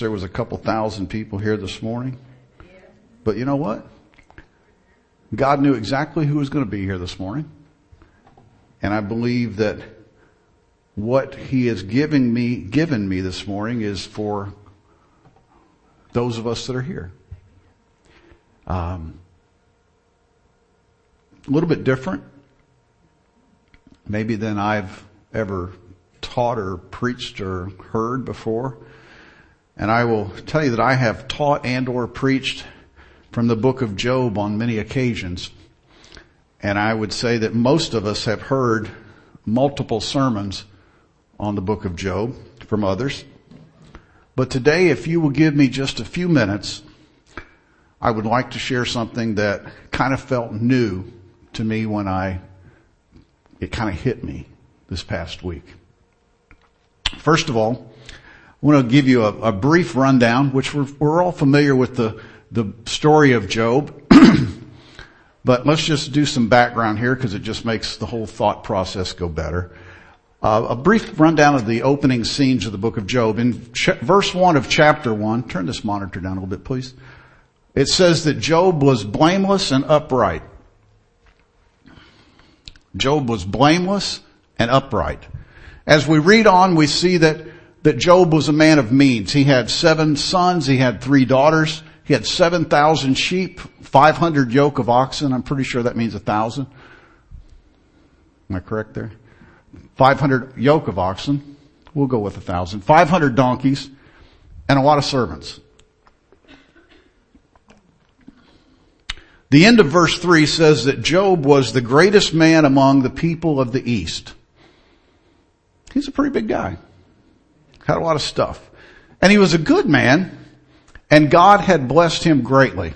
there was a couple thousand people here this morning. But you know what? God knew exactly who was going to be here this morning. And I believe that what he has given me, given me this morning is for those of us that are here. Um, a little bit different, maybe than I've ever taught or preached or heard before. And I will tell you that I have taught and or preached from the book of Job on many occasions. And I would say that most of us have heard multiple sermons on the book of Job from others. But today, if you will give me just a few minutes, I would like to share something that kind of felt new to me when I, it kind of hit me this past week. First of all, I want to give you a, a brief rundown, which we're, we're all familiar with the, the story of Job. but let's just do some background here because it just makes the whole thought process go better. Uh, a brief rundown of the opening scenes of the book of Job. In ch- verse 1 of chapter 1, turn this monitor down a little bit please. It says that Job was blameless and upright. Job was blameless and upright. As we read on, we see that that Job was a man of means. He had seven sons, he had three daughters, he had 7,000 sheep, 500 yoke of oxen. I'm pretty sure that means a thousand. Am I correct there? 500 yoke of oxen. We'll go with a thousand. 500 donkeys and a lot of servants. The end of verse 3 says that Job was the greatest man among the people of the East. He's a pretty big guy had a lot of stuff. And he was a good man, and God had blessed him greatly.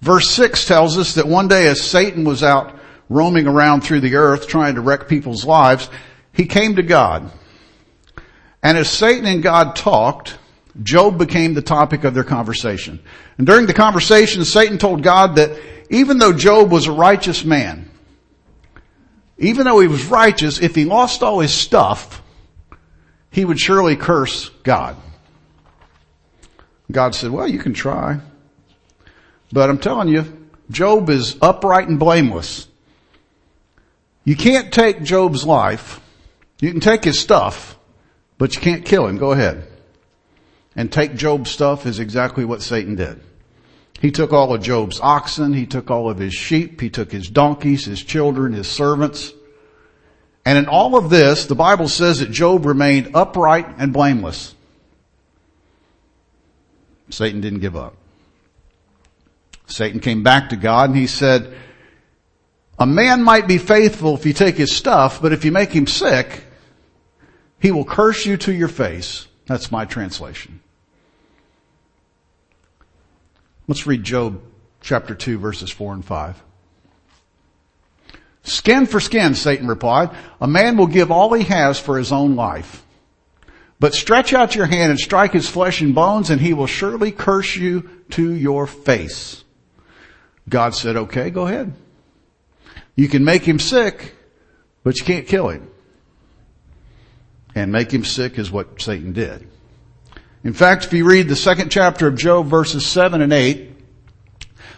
Verse 6 tells us that one day as Satan was out roaming around through the earth trying to wreck people's lives, he came to God. And as Satan and God talked, Job became the topic of their conversation. And during the conversation, Satan told God that even though Job was a righteous man, even though he was righteous, if he lost all his stuff, he would surely curse God. God said, well, you can try. But I'm telling you, Job is upright and blameless. You can't take Job's life. You can take his stuff, but you can't kill him. Go ahead. And take Job's stuff is exactly what Satan did. He took all of Job's oxen, he took all of his sheep, he took his donkeys, his children, his servants. And in all of this, the Bible says that Job remained upright and blameless. Satan didn't give up. Satan came back to God and he said, a man might be faithful if you take his stuff, but if you make him sick, he will curse you to your face. That's my translation. Let's read Job chapter 2 verses 4 and 5. Skin for skin, Satan replied. A man will give all he has for his own life. But stretch out your hand and strike his flesh and bones and he will surely curse you to your face. God said, okay, go ahead. You can make him sick, but you can't kill him. And make him sick is what Satan did. In fact, if you read the second chapter of Job verses 7 and 8,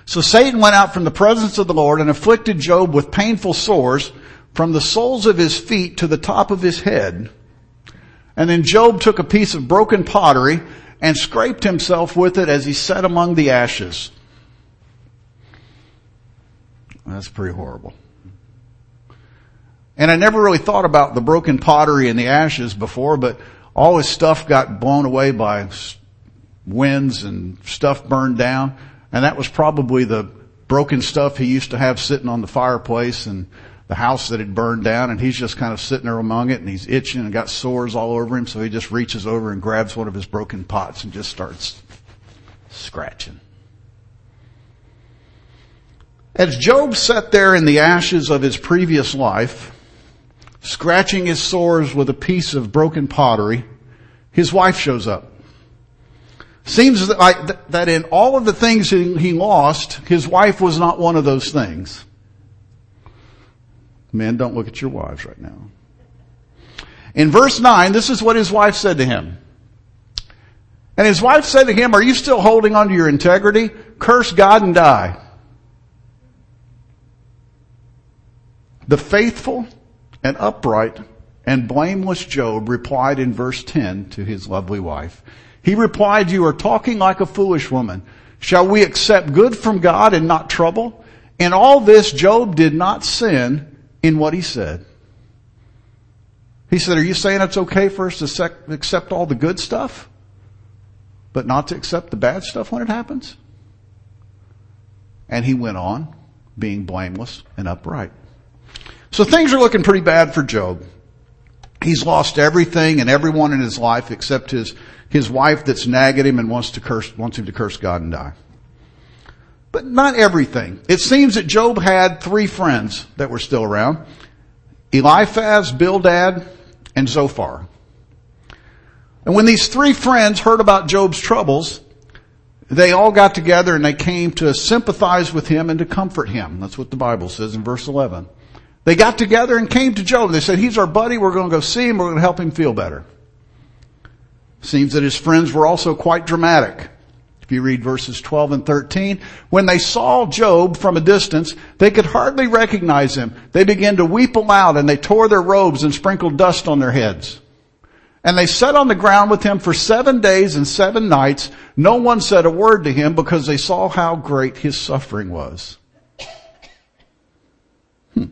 so Satan went out from the presence of the Lord and afflicted Job with painful sores from the soles of his feet to the top of his head. And then Job took a piece of broken pottery and scraped himself with it as he sat among the ashes. That's pretty horrible. And I never really thought about the broken pottery and the ashes before, but all his stuff got blown away by winds and stuff burned down. And that was probably the broken stuff he used to have sitting on the fireplace and the house that had burned down and he's just kind of sitting there among it and he's itching and got sores all over him so he just reaches over and grabs one of his broken pots and just starts scratching. As Job sat there in the ashes of his previous life, scratching his sores with a piece of broken pottery, his wife shows up. Seems like that in all of the things he lost, his wife was not one of those things. Men, don't look at your wives right now. In verse 9, this is what his wife said to him. And his wife said to him, are you still holding on to your integrity? Curse God and die. The faithful and upright and blameless Job replied in verse 10 to his lovely wife. He replied, you are talking like a foolish woman. Shall we accept good from God and not trouble? In all this, Job did not sin in what he said. He said, are you saying it's okay for us to accept all the good stuff, but not to accept the bad stuff when it happens? And he went on being blameless and upright. So things are looking pretty bad for Job. He's lost everything and everyone in his life except his, his wife that's nagging him and wants to curse, wants him to curse God and die. But not everything. It seems that Job had three friends that were still around. Eliphaz, Bildad, and Zophar. And when these three friends heard about Job's troubles, they all got together and they came to sympathize with him and to comfort him. That's what the Bible says in verse 11. They got together and came to Job. They said, he's our buddy. We're going to go see him. We're going to help him feel better. Seems that his friends were also quite dramatic. If you read verses 12 and 13, when they saw Job from a distance, they could hardly recognize him. They began to weep aloud and they tore their robes and sprinkled dust on their heads. And they sat on the ground with him for seven days and seven nights. No one said a word to him because they saw how great his suffering was. Hmm.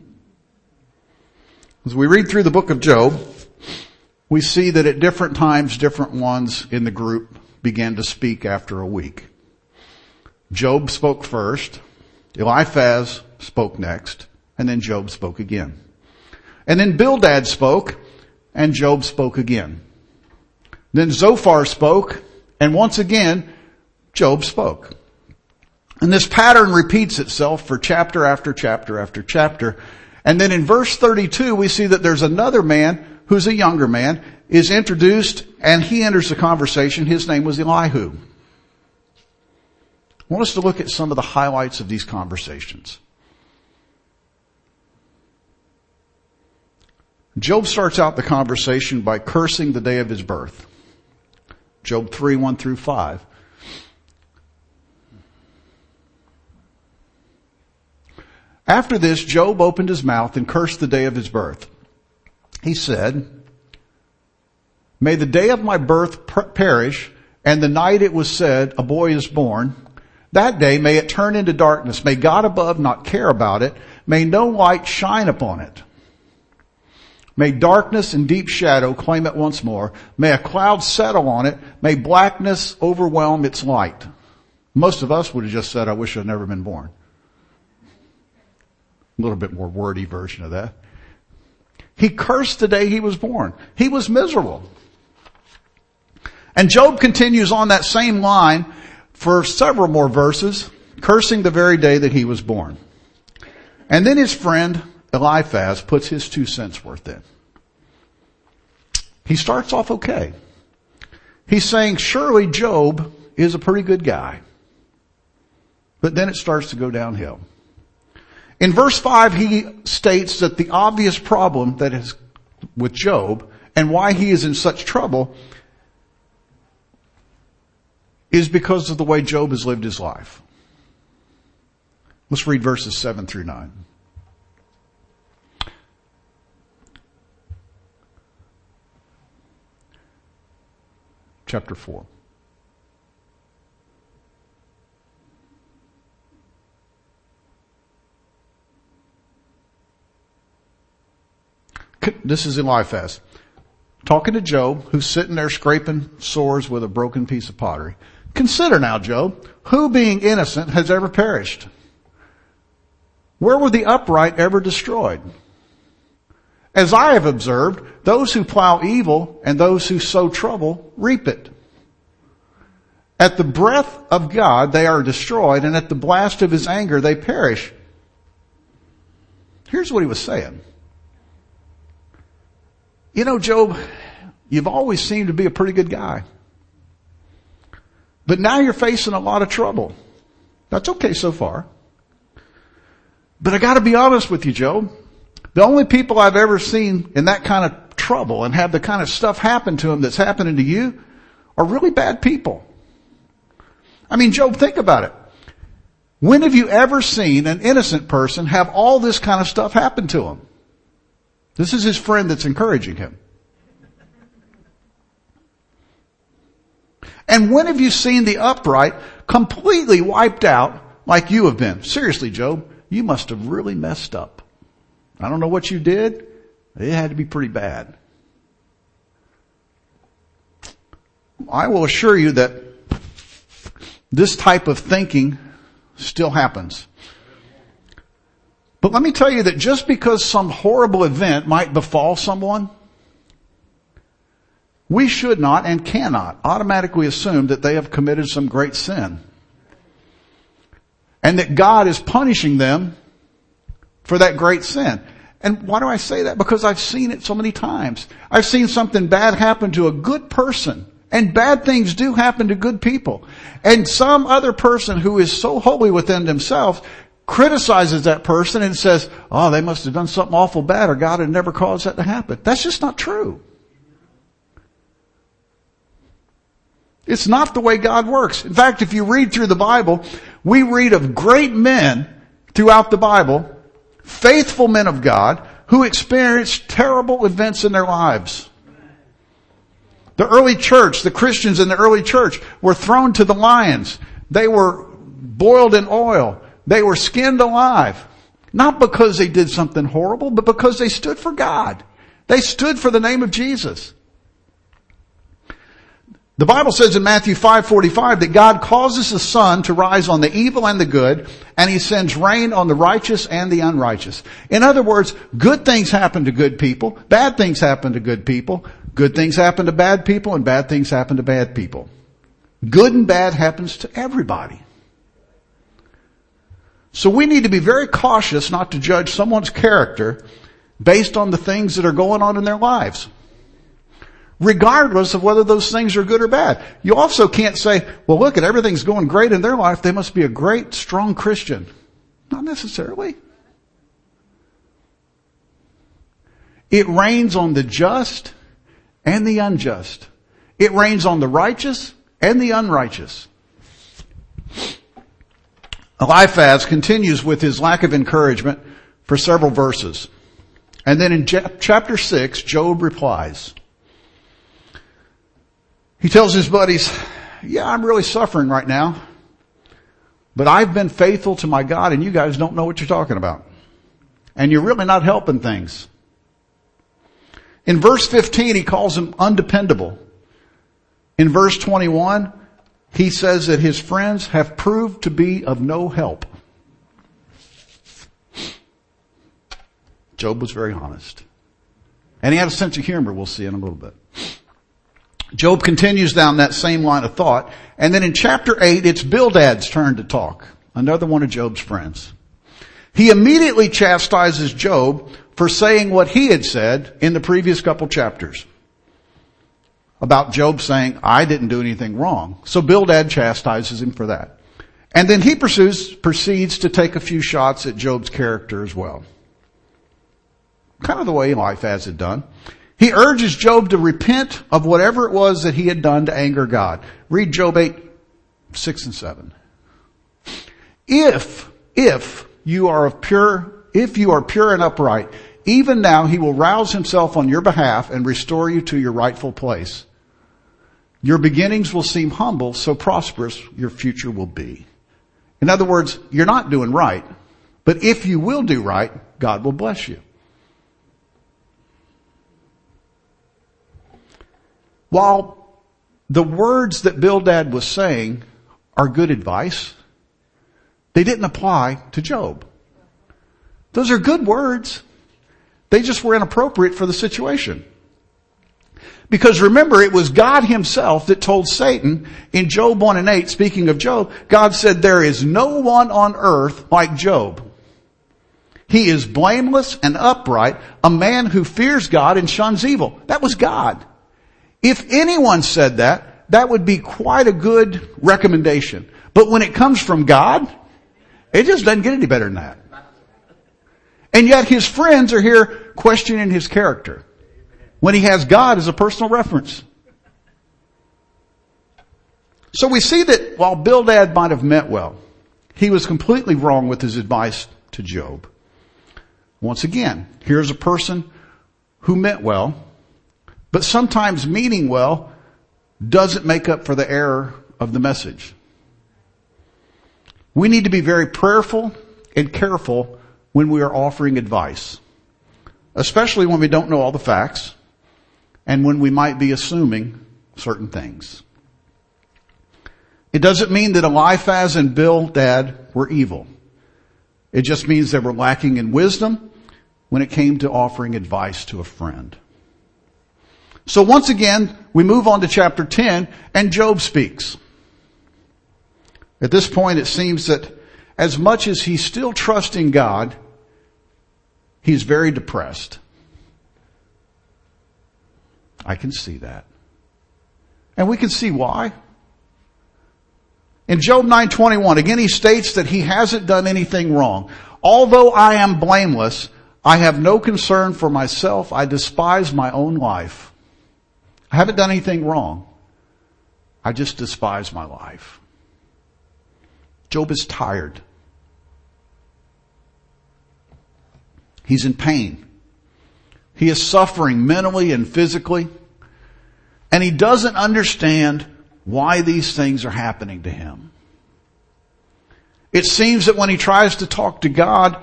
As we read through the book of Job, we see that at different times, different ones in the group began to speak after a week. Job spoke first, Eliphaz spoke next, and then Job spoke again. And then Bildad spoke, and Job spoke again. Then Zophar spoke, and once again, Job spoke. And this pattern repeats itself for chapter after chapter after chapter. And then in verse 32, we see that there's another man who's a younger man, is introduced and he enters the conversation. His name was Elihu. I want us to look at some of the highlights of these conversations. Job starts out the conversation by cursing the day of his birth. Job 3, 1 through 5. After this, Job opened his mouth and cursed the day of his birth. He said, May the day of my birth perish and the night it was said a boy is born. That day may it turn into darkness. May God above not care about it. May no light shine upon it. May darkness and deep shadow claim it once more. May a cloud settle on it. May blackness overwhelm its light. Most of us would have just said, I wish I'd never been born. A little bit more wordy version of that. He cursed the day he was born. He was miserable. And Job continues on that same line for several more verses, cursing the very day that he was born. And then his friend Eliphaz puts his two cents worth in. He starts off okay. He's saying surely Job is a pretty good guy. But then it starts to go downhill. In verse 5 he states that the obvious problem that is with Job and why he is in such trouble is because of the way Job has lived his life. Let's read verses 7 through 9. Chapter 4. This is Eliphaz. Talking to Job, who's sitting there scraping sores with a broken piece of pottery. Consider now, Job, who being innocent has ever perished? Where were the upright ever destroyed? As I have observed, those who plow evil and those who sow trouble reap it. At the breath of God they are destroyed and at the blast of his anger they perish. Here's what he was saying. You know, Job, you've always seemed to be a pretty good guy. But now you're facing a lot of trouble. That's okay so far. But I gotta be honest with you, Job. The only people I've ever seen in that kind of trouble and have the kind of stuff happen to them that's happening to you are really bad people. I mean, Job, think about it. When have you ever seen an innocent person have all this kind of stuff happen to him? This is his friend that's encouraging him. And when have you seen the upright completely wiped out like you have been? Seriously, Job, you must have really messed up. I don't know what you did. It had to be pretty bad. I will assure you that this type of thinking still happens. But let me tell you that just because some horrible event might befall someone, we should not and cannot automatically assume that they have committed some great sin. And that God is punishing them for that great sin. And why do I say that? Because I've seen it so many times. I've seen something bad happen to a good person. And bad things do happen to good people. And some other person who is so holy within themselves criticizes that person and says, oh, they must have done something awful bad or God had never caused that to happen. That's just not true. It's not the way God works. In fact, if you read through the Bible, we read of great men throughout the Bible, faithful men of God, who experienced terrible events in their lives. The early church, the Christians in the early church were thrown to the lions. They were boiled in oil. They were skinned alive. Not because they did something horrible, but because they stood for God. They stood for the name of Jesus. The Bible says in Matthew 5:45 that God causes the sun to rise on the evil and the good, and he sends rain on the righteous and the unrighteous. In other words, good things happen to good people, bad things happen to good people, good things happen to bad people, and bad things happen to bad people. Good and bad happens to everybody. So we need to be very cautious not to judge someone's character based on the things that are going on in their lives regardless of whether those things are good or bad. You also can't say, well look at everything's going great in their life, they must be a great, strong Christian. Not necessarily. It rains on the just and the unjust. It rains on the righteous and the unrighteous. Eliphaz continues with his lack of encouragement for several verses. And then in chapter 6, Job replies. He tells his buddies, yeah, I'm really suffering right now, but I've been faithful to my God and you guys don't know what you're talking about. And you're really not helping things. In verse 15, he calls him undependable. In verse 21, he says that his friends have proved to be of no help. Job was very honest. And he had a sense of humor, we'll see in a little bit. Job continues down that same line of thought. And then in chapter 8, it's Bildad's turn to talk. Another one of Job's friends. He immediately chastises Job for saying what he had said in the previous couple chapters. About Job saying, I didn't do anything wrong. So Bildad chastises him for that. And then he pursues, proceeds to take a few shots at Job's character as well. Kind of the way life has it done. He urges Job to repent of whatever it was that he had done to anger God. Read Job 8, 6 and 7. If, if you are of pure, if you are pure and upright, even now he will rouse himself on your behalf and restore you to your rightful place. Your beginnings will seem humble, so prosperous your future will be. In other words, you're not doing right, but if you will do right, God will bless you. While the words that Bildad was saying are good advice, they didn't apply to Job. Those are good words. They just were inappropriate for the situation. Because remember, it was God himself that told Satan in Job 1 and 8, speaking of Job, God said, there is no one on earth like Job. He is blameless and upright, a man who fears God and shuns evil. That was God. If anyone said that, that would be quite a good recommendation. But when it comes from God, it just doesn't get any better than that. And yet his friends are here questioning his character when he has God as a personal reference. So we see that while Bildad might have meant well, he was completely wrong with his advice to Job. Once again, here's a person who meant well, but sometimes meaning well doesn't make up for the error of the message. We need to be very prayerful and careful when we are offering advice, especially when we don't know all the facts and when we might be assuming certain things. It doesn't mean that Eliphaz and Bildad were evil. It just means they were lacking in wisdom when it came to offering advice to a friend. So once again, we move on to chapter 10 and Job speaks. At this point, it seems that as much as he's still trusting God, he's very depressed. I can see that. And we can see why. In Job 9:21, again he states that he hasn't done anything wrong. Although I am blameless, I have no concern for myself. I despise my own life. I haven't done anything wrong. I just despise my life. Job is tired. He's in pain. He is suffering mentally and physically. And he doesn't understand why these things are happening to him. It seems that when he tries to talk to God,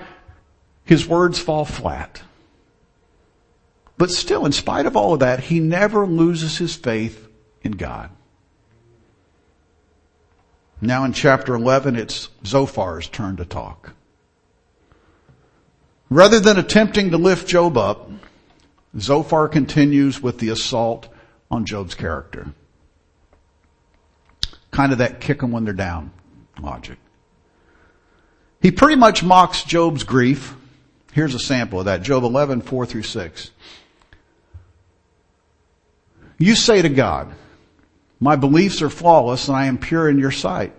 his words fall flat. But still, in spite of all of that, he never loses his faith in God. Now in chapter 11, it's Zophar's turn to talk. Rather than attempting to lift Job up, Zophar continues with the assault on Job's character. Kind of that kick them when they're down logic. He pretty much mocks Job's grief. Here's a sample of that. Job 11, 4 through 6. You say to God, my beliefs are flawless and I am pure in your sight.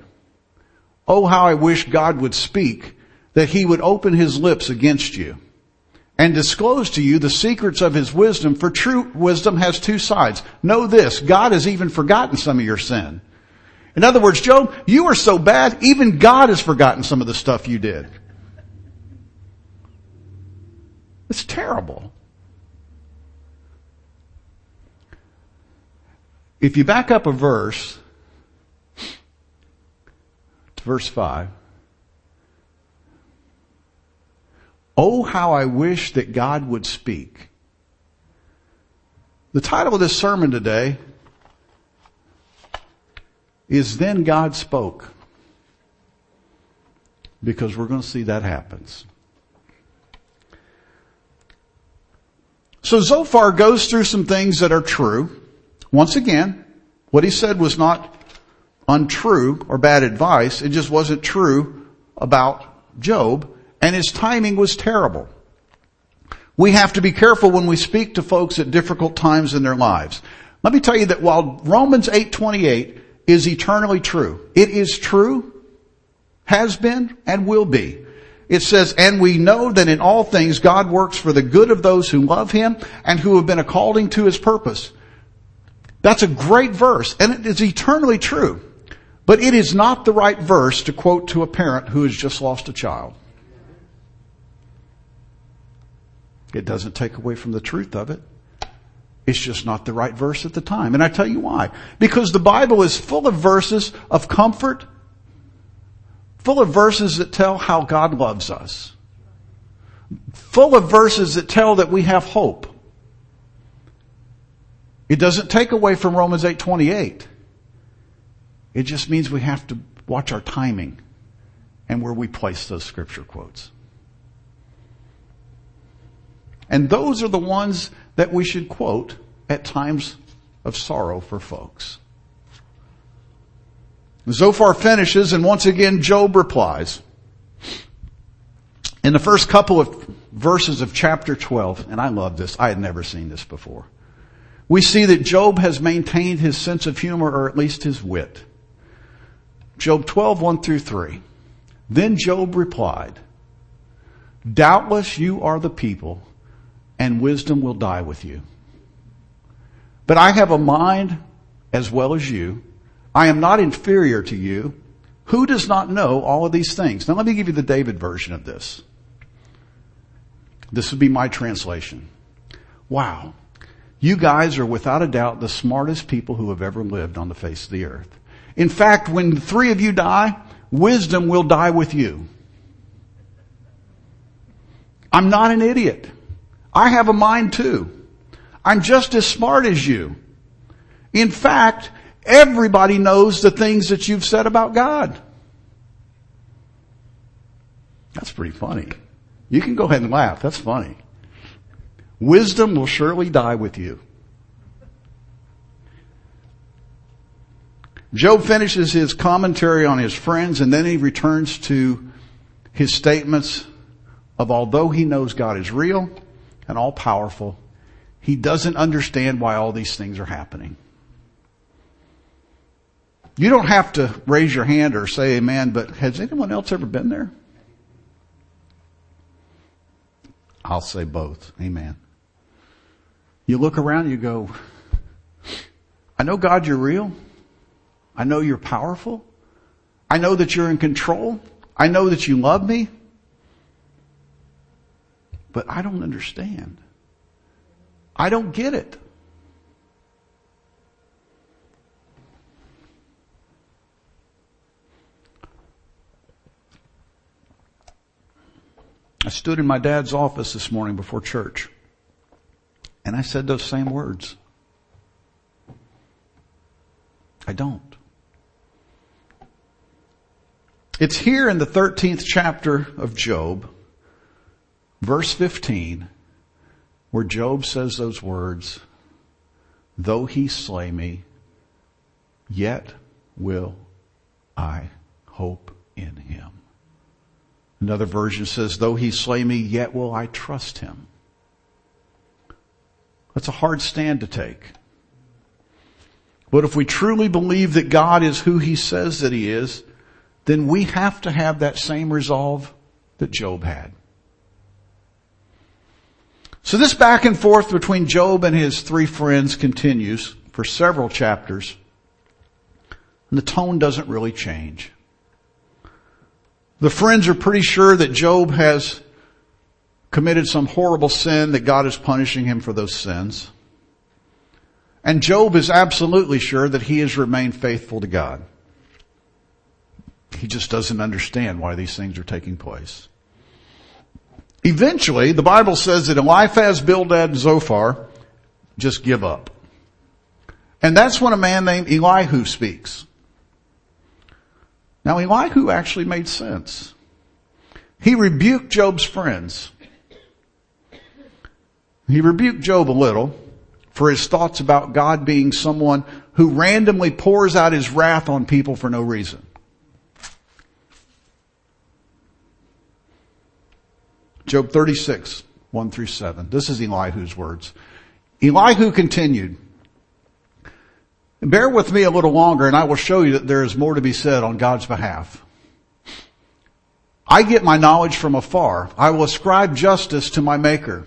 Oh, how I wish God would speak that he would open his lips against you and disclose to you the secrets of his wisdom for true wisdom has two sides. Know this, God has even forgotten some of your sin. In other words, Job, you are so bad, even God has forgotten some of the stuff you did. It's terrible. If you back up a verse to verse 5, Oh, how I wish that God would speak. The title of this sermon today is Then God Spoke. Because we're going to see that happens. So Zophar goes through some things that are true. Once again, what he said was not untrue or bad advice. It just wasn't true about Job and his timing was terrible. We have to be careful when we speak to folks at difficult times in their lives. Let me tell you that while Romans 8:28 is eternally true, it is true, has been, and will be. It says, and we know that in all things God works for the good of those who love Him and who have been according to His purpose. That's a great verse and it is eternally true. But it is not the right verse to quote to a parent who has just lost a child. It doesn't take away from the truth of it. It's just not the right verse at the time. And I tell you why. Because the Bible is full of verses of comfort, full of verses that tell how God loves us, full of verses that tell that we have hope. It doesn't take away from Romans 8:28. It just means we have to watch our timing and where we place those scripture quotes. And those are the ones that we should quote at times of sorrow for folks. Zophar finishes and once again Job replies. In the first couple of verses of chapter 12, and I love this, I had never seen this before we see that Job has maintained his sense of humor or at least his wit. Job 12, 1 through 3. Then Job replied, Doubtless you are the people and wisdom will die with you. But I have a mind as well as you I am not inferior to you. Who does not know all of these things? Now let me give you the David version of this. This would be my translation. Wow. You guys are without a doubt the smartest people who have ever lived on the face of the earth. In fact, when the three of you die, wisdom will die with you. I'm not an idiot. I have a mind too. I'm just as smart as you. In fact, everybody knows the things that you've said about God. That's pretty funny. You can go ahead and laugh. That's funny. Wisdom will surely die with you. Job finishes his commentary on his friends and then he returns to his statements of although he knows God is real and all powerful, he doesn't understand why all these things are happening. You don't have to raise your hand or say amen, but has anyone else ever been there? I'll say both. Amen. You look around you go, I know God, you're real. I know you're powerful. I know that you're in control. I know that you love me. But I don't understand. I don't get it. I stood in my dad's office this morning before church and I said those same words. I don't. It's here in the 13th chapter of Job, verse 15, where Job says those words, though he slay me, yet will I hope in him. Another version says, though he slay me, yet will I trust him. That's a hard stand to take. But if we truly believe that God is who he says that he is, then we have to have that same resolve that Job had. So this back and forth between Job and his three friends continues for several chapters. And the tone doesn't really change. The friends are pretty sure that Job has committed some horrible sin that God is punishing him for those sins. And Job is absolutely sure that he has remained faithful to God. He just doesn't understand why these things are taking place. Eventually, the Bible says that Eliphaz, Bildad, and Zophar just give up. And that's when a man named Elihu speaks. Now Elihu actually made sense. He rebuked Job's friends. He rebuked Job a little for his thoughts about God being someone who randomly pours out his wrath on people for no reason. Job 36, 1 through 7. This is Elihu's words. Elihu continued, Bear with me a little longer and I will show you that there is more to be said on God's behalf. I get my knowledge from afar. I will ascribe justice to my maker.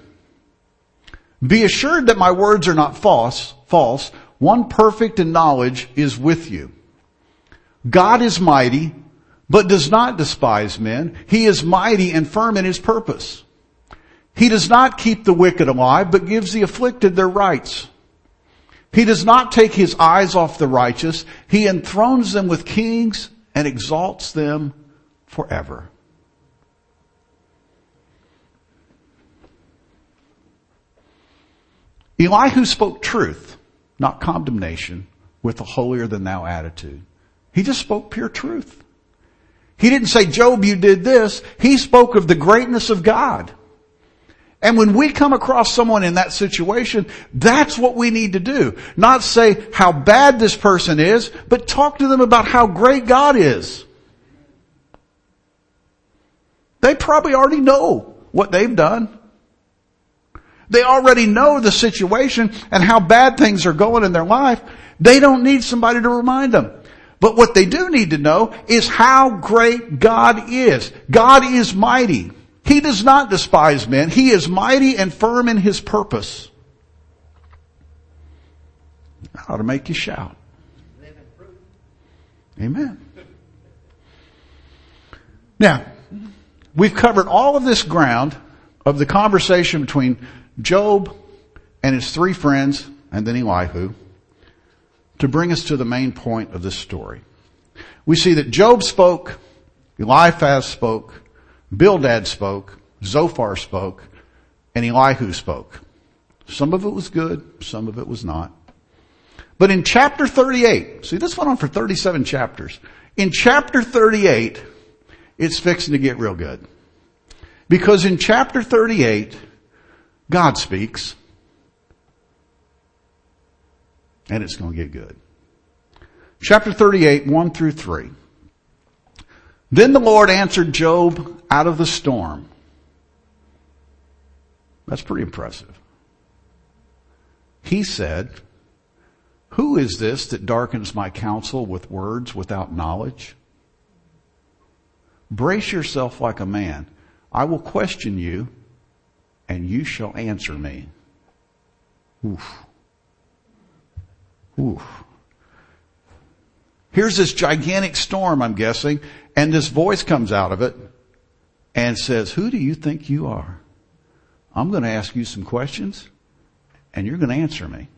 Be assured that my words are not false, false. One perfect in knowledge is with you. God is mighty, but does not despise men. He is mighty and firm in his purpose. He does not keep the wicked alive, but gives the afflicted their rights. He does not take his eyes off the righteous. He enthrones them with kings and exalts them forever. Elihu spoke truth, not condemnation, with a holier than thou attitude. He just spoke pure truth. He didn't say, Job, you did this. He spoke of the greatness of God. And when we come across someone in that situation, that's what we need to do. Not say how bad this person is, but talk to them about how great God is. They probably already know what they've done. They already know the situation and how bad things are going in their life. They don't need somebody to remind them. But what they do need to know is how great God is. God is mighty. He does not despise men. He is mighty and firm in his purpose. That ought to make you shout. Amen. Now, we've covered all of this ground of the conversation between Job and his three friends and then Elihu to bring us to the main point of this story. We see that Job spoke, Eliphaz spoke, Bildad spoke, Zophar spoke, and Elihu spoke. Some of it was good, some of it was not. But in chapter 38, see this went on for 37 chapters. In chapter 38, it's fixing to get real good. Because in chapter 38, God speaks, and it's going to get good. Chapter 38, 1 through 3. Then the Lord answered Job out of the storm. That's pretty impressive. He said, who is this that darkens my counsel with words without knowledge? Brace yourself like a man. I will question you and you shall answer me. Oof. Oof. Here's this gigantic storm, I'm guessing, and this voice comes out of it and says, who do you think you are? I'm going to ask you some questions and you're going to answer me.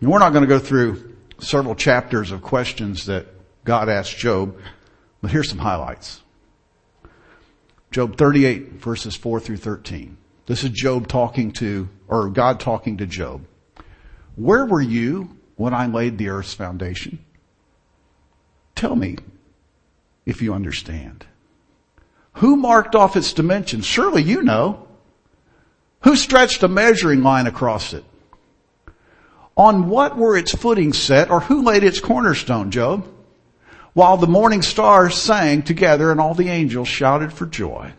And we're not going to go through several chapters of questions that God asked Job, but here's some highlights. Job 38 verses 4 through 13. This is Job talking to, or God talking to Job. Where were you when I laid the earth's foundation? Tell me if you understand. Who marked off its dimensions? Surely you know. Who stretched a measuring line across it? On what were its footings set or who laid its cornerstone, Job? While the morning stars sang together and all the angels shouted for joy.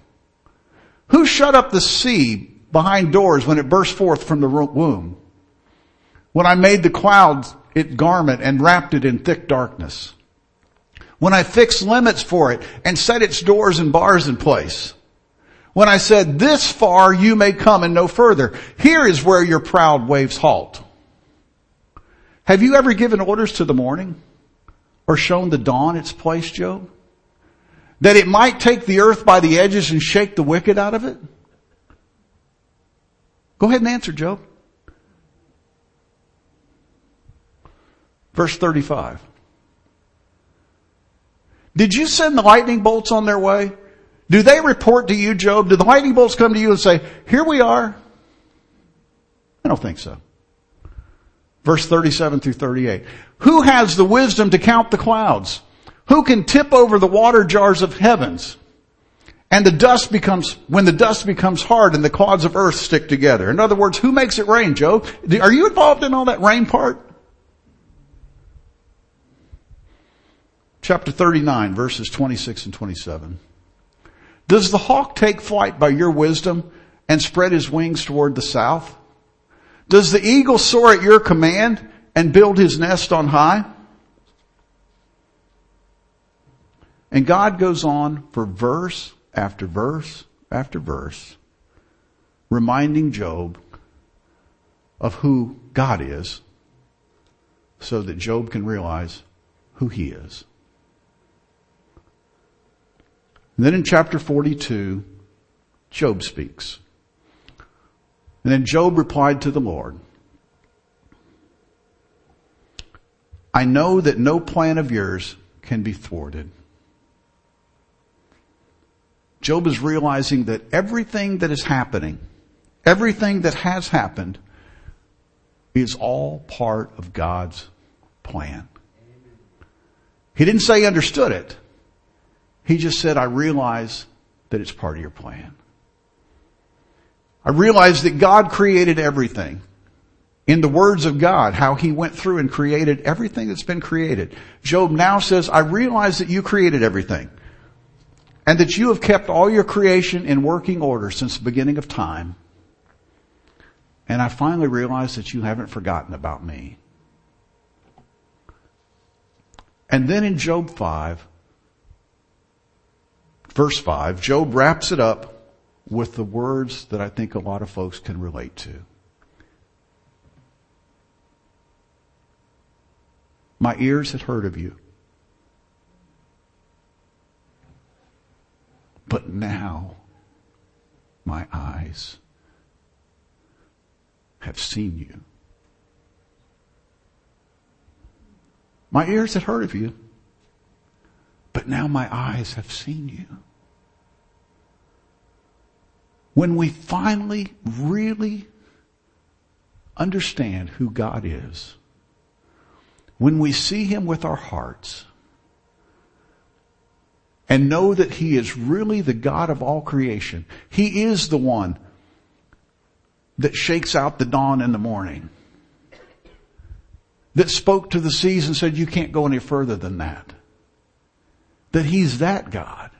Who shut up the sea behind doors when it burst forth from the womb? When I made the clouds its garment and wrapped it in thick darkness. When I fixed limits for it and set its doors and bars in place. When I said, this far you may come and no further. Here is where your proud waves halt. Have you ever given orders to the morning or shown the dawn its place, Job? That it might take the earth by the edges and shake the wicked out of it? Go ahead and answer, Job. Verse 35. Did you send the lightning bolts on their way? Do they report to you, Job? Do the lightning bolts come to you and say, here we are? I don't think so. Verse 37 through 38. Who has the wisdom to count the clouds? Who can tip over the water jars of heavens? And the dust becomes, when the dust becomes hard and the clouds of earth stick together. In other words, who makes it rain, Job? Are you involved in all that rain part? Chapter 39 verses 26 and 27. Does the hawk take flight by your wisdom and spread his wings toward the south? Does the eagle soar at your command and build his nest on high? And God goes on for verse after verse after verse, reminding Job of who God is so that Job can realize who he is. And then in chapter 42, Job speaks. And then Job replied to the Lord, I know that no plan of yours can be thwarted. Job is realizing that everything that is happening, everything that has happened, is all part of God's plan. He didn't say he understood it. He just said, I realize that it's part of your plan. I realize that God created everything. In the words of God, how he went through and created everything that's been created. Job now says, I realize that you created everything. And that you have kept all your creation in working order since the beginning of time. And I finally realize that you haven't forgotten about me. And then in Job 5, verse 5, Job wraps it up with the words that I think a lot of folks can relate to. My ears had heard of you. But now my eyes have seen you. My ears had heard of you, but now my eyes have seen you. When we finally really understand who God is, when we see Him with our hearts, and know that He is really the God of all creation, He is the one that shakes out the dawn in the morning, that spoke to the seas and said, you can't go any further than that. That He's that God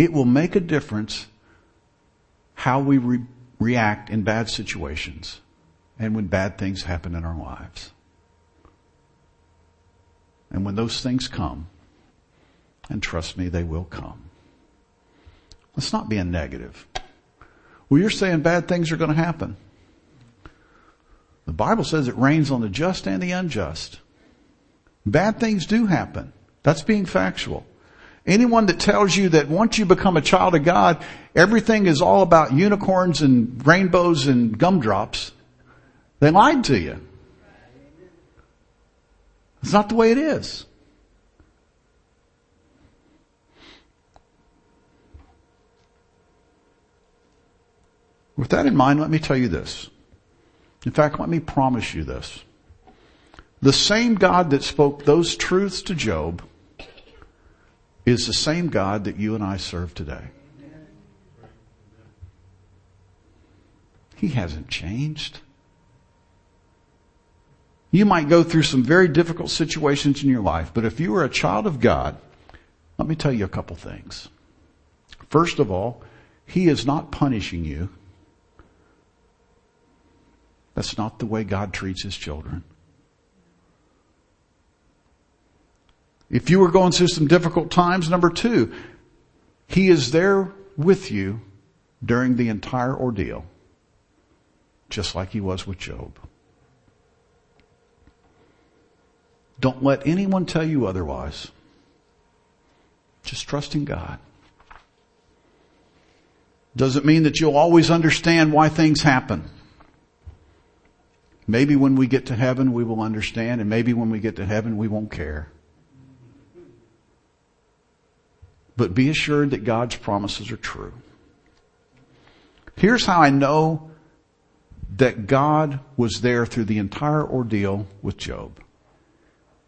it will make a difference how we re- react in bad situations and when bad things happen in our lives. And when those things come, and trust me, they will come. Let's not be a negative. Well, you're saying bad things are going to happen. The Bible says it rains on the just and the unjust. Bad things do happen. That's being factual. Anyone that tells you that once you become a child of God, everything is all about unicorns and rainbows and gumdrops, they lied to you. It's not the way it is. With that in mind, let me tell you this. In fact, let me promise you this. The same God that spoke those truths to Job is the same God that you and I serve today. He hasn't changed. You might go through some very difficult situations in your life, but if you are a child of God, let me tell you a couple things. First of all, He is not punishing you. That's not the way God treats His children. If you were going through some difficult times, number two, He is there with you during the entire ordeal, just like He was with Job. Don't let anyone tell you otherwise. Just trust in God. Doesn't mean that you'll always understand why things happen. Maybe when we get to heaven we will understand and maybe when we get to heaven we won't care. But be assured that God's promises are true. Here's how I know that God was there through the entire ordeal with Job.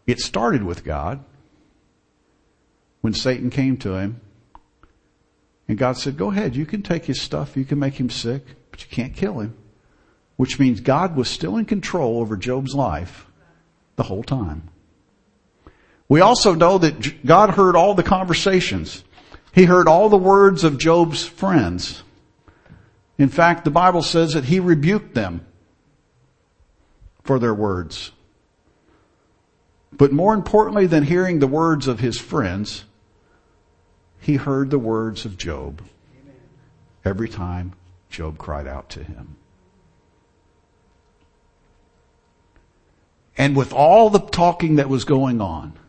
It started with God when Satan came to him and God said, go ahead, you can take his stuff, you can make him sick, but you can't kill him. Which means God was still in control over Job's life the whole time. We also know that God heard all the conversations. He heard all the words of Job's friends. In fact, the Bible says that he rebuked them for their words. But more importantly than hearing the words of his friends, he heard the words of Job every time Job cried out to him. And with all the talking that was going on,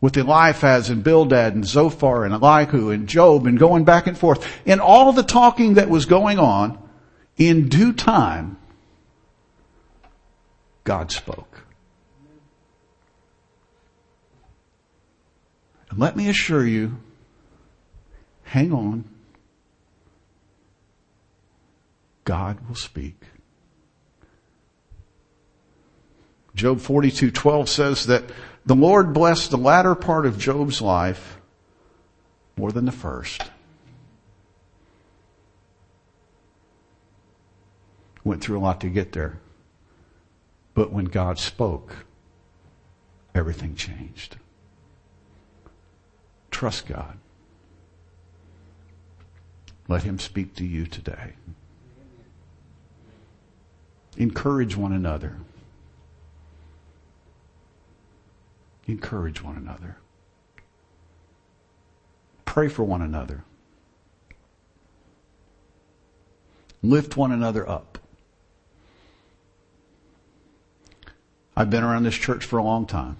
with Eliphaz and Bildad and Zophar and Elihu and Job and going back and forth, and all the talking that was going on, in due time, God spoke. And let me assure you, hang on. God will speak. Job 42:12 says that the Lord blessed the latter part of Job's life more than the first. Went through a lot to get there. But when God spoke, everything changed. Trust God. Let Him speak to you today. Encourage one another. Encourage one another. Pray for one another. Lift one another up. I've been around this church for a long time.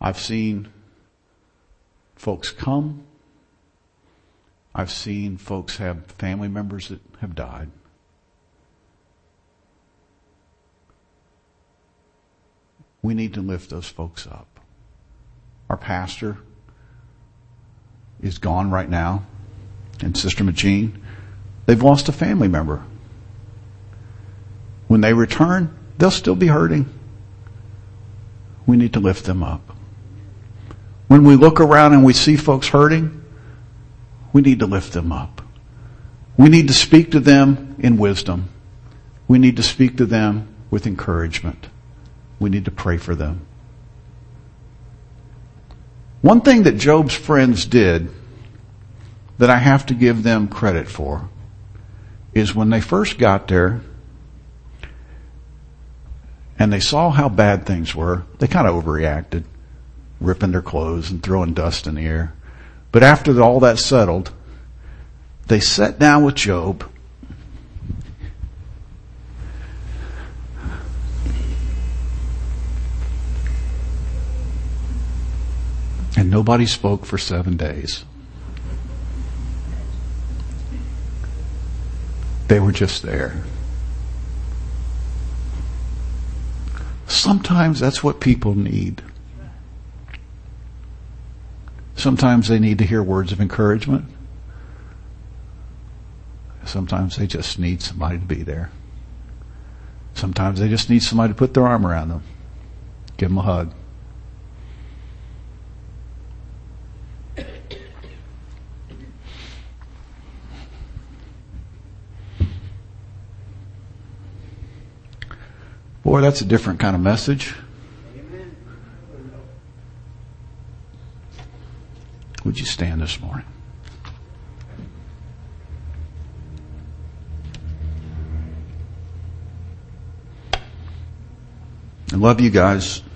I've seen folks come. I've seen folks have family members that have died. We need to lift those folks up. Our pastor is gone right now, and Sister Magine, they've lost a family member. When they return, they'll still be hurting. We need to lift them up. When we look around and we see folks hurting, we need to lift them up. We need to speak to them in wisdom. We need to speak to them with encouragement. We need to pray for them. One thing that Job's friends did that I have to give them credit for is when they first got there and they saw how bad things were, they kind of overreacted, ripping their clothes and throwing dust in the air. But after all that settled, they sat down with Job and nobody spoke for seven days. They were just there. Sometimes that's what people need. Sometimes they need to hear words of encouragement. Sometimes they just need somebody to be there. Sometimes they just need somebody to put their arm around them. Give them a hug. Boy, that's a different kind of message. Would you stand this morning? I love you guys.